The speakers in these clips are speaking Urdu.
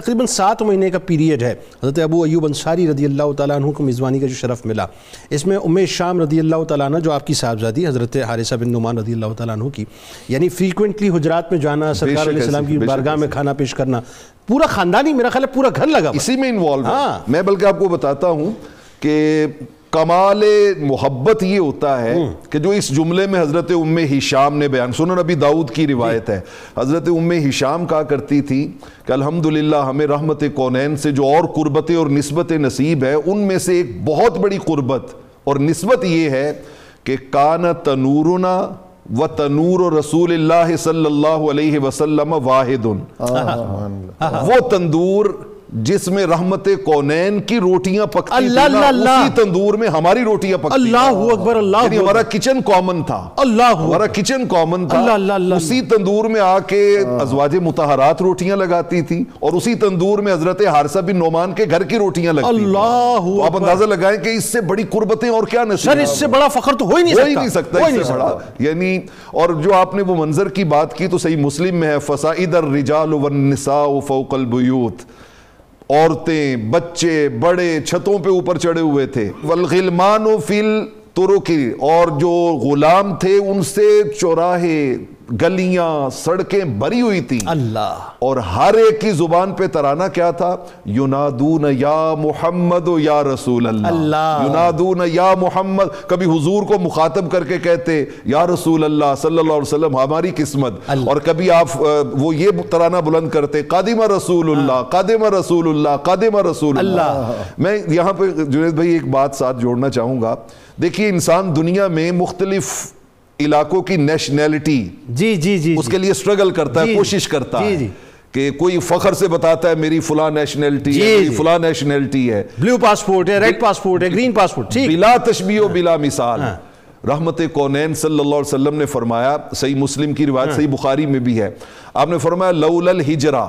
تقریباً سات مہینے کا پیریڈ ہے۔ حضرت ابو ایوب انصاری رضی اللہ تعالیٰ عنہ کو میزبانی کا جو شرف ملا۔ اس میں ام شام رضی اللہ تعالیٰ عنہ جو آپ کی صاحبزادی حضرت حارثہ بن نعمان رضی اللہ تعالیٰ عنہ کی یعنی فریکوینٹلی حجرات میں جانا سرکار علیہ السلام کی بارگاہ میں کھانا پیش کرنا۔ پورا خاندانی میرا خیال ہے پورا گھر لگا اسی میں انوالو ہاں۔ میں بلکہ آپ کو بتاتا ہوں کہ کمال محبت یہ ہوتا ہے کہ جو اس جملے میں حضرت ام ہشام نے بیان سنن نبی داؤد کی روایت ہے۔ حضرت ام ہشام کہا کرتی تھی کہ الحمدللہ ہمیں رحمت کونین سے جو اور قربتیں اور نسبت نصیب ہے ان میں سے ایک بہت بڑی قربت اور نسبت یہ ہے کہ کان تنورنا و تنور رسول اللہ صلی اللہ علیہ وسلم واحد وہ تندور جس میں رحمت کونین کی روٹیاں پکتی اللہ اللہ اللہ۔ اسی تندور میں ہماری روٹیاں پکتی اللہ اکبر اللہ یعنی ہمارا کچن کامن تھا۔ اللہ ہمارا کچن کامن تھا۔ اللہ اللہ اللہ اسی تندور میں آ کے ازواج متحرات روٹیاں لگاتی تھی اور اسی تندور میں حضرت حارثہ بن نعمان کے گھر کی روٹیاں لگتی اللہ آپ اندازہ لگائیں کہ اس سے بڑی قربتیں اور کیا نصیب سر اس سے بڑا فخر تو ہو ہی نہیں ہو سکتا ہی نہیں سکتا ہو ہی اس نہیں سے بڑا۔ سکتا۔ یعنی اور جو آپ نے وہ منظر کی بات کی تو صحیح مسلم میں ہے فسائد الرجال والنساء فوق البیوت عورتیں، بچے، بڑے چھتوں پہ اوپر چڑھے ہوئے تھے۔ والغلمان فی الطرقی اور جو غلام تھے، ان سے چوراہے گلیاں سڑکیں بری ہوئی تھیں۔ اللہ۔ اور ہر ایک کی زبان پہ ترانہ کیا تھا؟ ینادون یا محمد و یا رسول اللہ۔ اللہ۔ ینادون یا محمد۔ کبھی حضور کو مخاطب کر کے کہتے یا رسول اللہ صلی اللہ علیہ وسلم ہماری قسمت۔ اللہ۔ اور کبھی آپ وہ یہ ترانہ بلند کرتے قادم رسول اللہ قادم رسول اللہ قادم رسول اللہ۔ میں یہاں پہ جنید بھائی ایک بات ساتھ جوڑنا چاہوں گا۔ دیکھیے انسان دنیا میں مختلف علاقوں کی نیشنلٹی جی جی جی اس کے لیے سٹرگل کرتا جی، ہے کوشش کرتا جی، ہے جی۔ کہ کوئی فخر سے بتاتا ہے میری فلاں نیشنلٹی جی، ہے میری جی۔ فلاں نیشنلٹی ہے۔ بلیو پاسپورٹ ہے ریڈ پاسپورٹ ہے گرین پاسپورٹ ٹھیک۔ بلا تشبیہ و بلا مثال۔ رحمت کونین صلی اللہ علیہ وسلم نے فرمایا صحیح مسلم کی روایت صحیح بخاری میں بھی ہے۔ آپ نے فرمایا لولا الہجرہ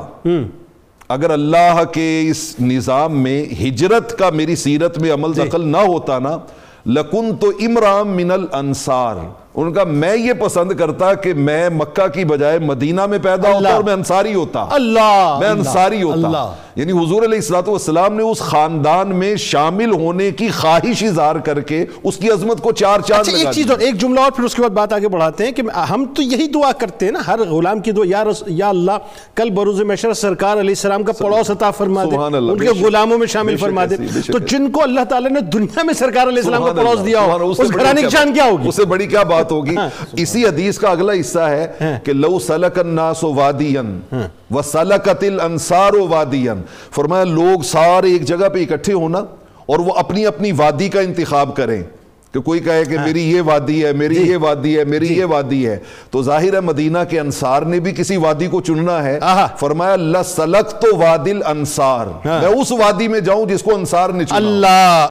اگر اللہ کے اس نظام میں ہجرت کا میری سیرت میں عمل دخل نہ ہوتا نا لکن تو امرام من الانصار۔ ان کا میں یہ پسند کرتا کہ میں مکہ کی بجائے مدینہ میں پیدا ہوتا اور میں انصاری ہوتا. اللہ. میں انصاری ہوتا. اللہ. یعنی حضور علیہ السلاۃ والسلام نے اس خاندان میں شامل ہونے کی خواہش اظہار کر کے اس کی عظمت کو چار چاند اچھا ایک لگا چیز اور ایک جملہ اور پھر اس کے بعد بات آگے بڑھاتے ہیں کہ ہم تو یہی دعا کرتے ہیں نا ہر غلام کی دعا یا اللہ کل بروز محشر سرکار علیہ السلام کا پڑوس عطا فرما دے ان کے غلاموں میں شامل فرما دے۔ تو۔ جن کو اللہ تعالیٰ نے دنیا میں سرکار علیہ السلام کا پڑوس دیا ہو اس گھرانے کی شان کیا ہوگی؟ اس سے بڑی کیا بات ہوگی۔ اسی حدیث کا اگلا حصہ ہے کہ لو سلک الناس وادین وسلکت الانصار وادین فرمایا لوگ سارے ایک جگہ پہ اکٹھے ہونا اور وہ اپنی اپنی وادی کا انتخاب کریں۔ کہ کوئی کہے کہ میری یہ وادی ہے میری یہ وادی ہے میری یہ وادی ہے۔ تو ظاہر ہے مدینہ کے انصار نے بھی کسی وادی کو چننا ہے۔ فرمایا لسلک تو وادل انصار میں اس وادی میں جاؤں جس کو انصار نے چنا۔ اللہ۔